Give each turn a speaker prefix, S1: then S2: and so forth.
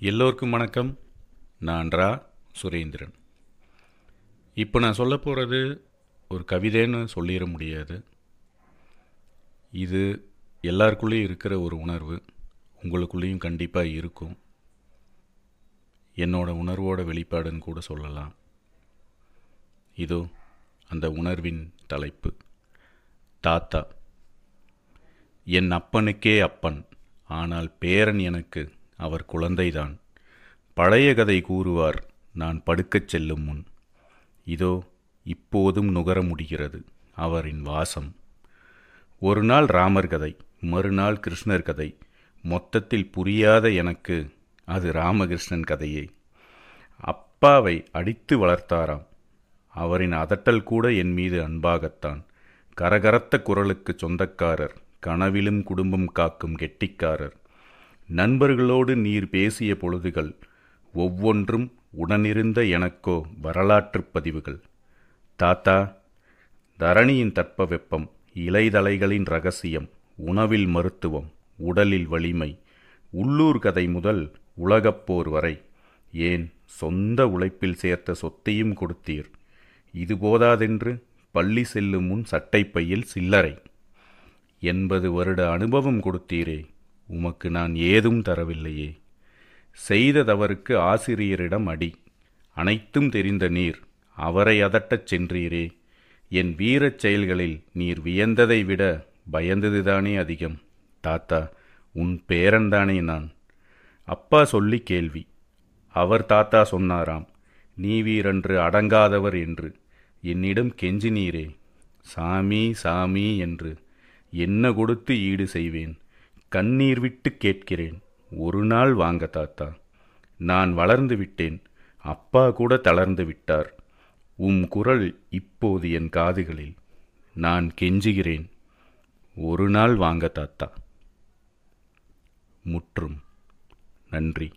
S1: எல்லோருக்கும் வணக்கம். நான் ரா. சுரேந்திரன். இப்போ நான் சொல்ல போகிறது ஒரு கவிதைன்னு சொல்லிட முடியாது. இது எல்லாருக்குள்ளேயும் இருக்கிற ஒரு உணர்வு. உங்களுக்குள்ளேயும் கண்டிப்பாக இருக்கும். என்னோட உணர்வோட வெளிப்பாடுன்னு கூட சொல்லலாம். இதோ அந்த உணர்வின் தலைப்பு. தாத்தா. என் அப்பனுக்கே அப்பன். ஆனால் பேரன் எனக்கு அவர் குழந்தைதான். பழைய கதை கூறுவார் நான் படுக்கச் செல்லும் முன். இதோ இப்போதும் நுகர முடிகிறது அவரின் வாசம். ஒரு நாள் ராமர் கதை மறுநாள் கிருஷ்ணர் கதை. மொத்தத்தில் புரியாத எனக்கு அது ராமகிருஷ்ணன் கதையே. அப்பாவை அடித்து வளர்த்தாராம். அவரின் அதட்டல் கூட என் மீது அன்பாகத்தான். கரகரத்த குரலுக்கு சொந்தக்காரர் கனவிலும் குடும்பம் காக்கும் கெட்டிக்காரர். நண்பர்களோடு நீர் பேசிய பொழுதுகள் ஒவ்வொன்றும் உடனிருந்த எனக்கோ வரலாற்றுப் பதிவுகள். தாத்தா தரணியின் தட்பவெப்பம் இலைதலைகளின் ரகசியம் உணவில் மருத்துவம் உடலில் வலிமை உள்ளூர் கதை முதல் உலகப்போர் வரை ஏன் சொந்த உழைப்பில் சேர்த்த சொத்தையும் கொடுத்தீர். இது போதாதென்று பள்ளி செல்லும் முன் சட்டைப்பையில் சில்லறை. எண்பது வருட அனுபவம் கொடுத்தீரே. உமக்கு நான் ஏதும் தரவில்லையே. செய்த தவறுக்கு ஆசிரியரிடம் அடி. அனைத்தும் தெரிந்த நீர் அவரை அதட்டச் சென்றீரே. என் வீரச் செயல்களில் நீர் வியந்ததை விட பயந்ததுதானே அதிகம். தாத்தா உன் பேரன்தானே நான். அப்பா சொல்லி கேள்வி. அவர் தாத்தா சொன்னாராம் நீ வீரன்று அடங்காதவர் என்று. என்னிடம் கெஞ்சினீரே. சாமி சாமி என்று. என்ன கொடுத்து ஈடு செய்வேன்? கண்ணீர் விட்டு கேட்கிறேன். ஒரு நாள் வாங்க தாத்தா. நான் வளர்ந்து விட்டேன். அப்பா கூட தளர்ந்து விட்டார். உம் குரல் இப்போது என் காதுகளில். நான் கெஞ்சுகிறேன். ஒரு நாள் வாங்க தாத்தா. முற்றும் நன்றி.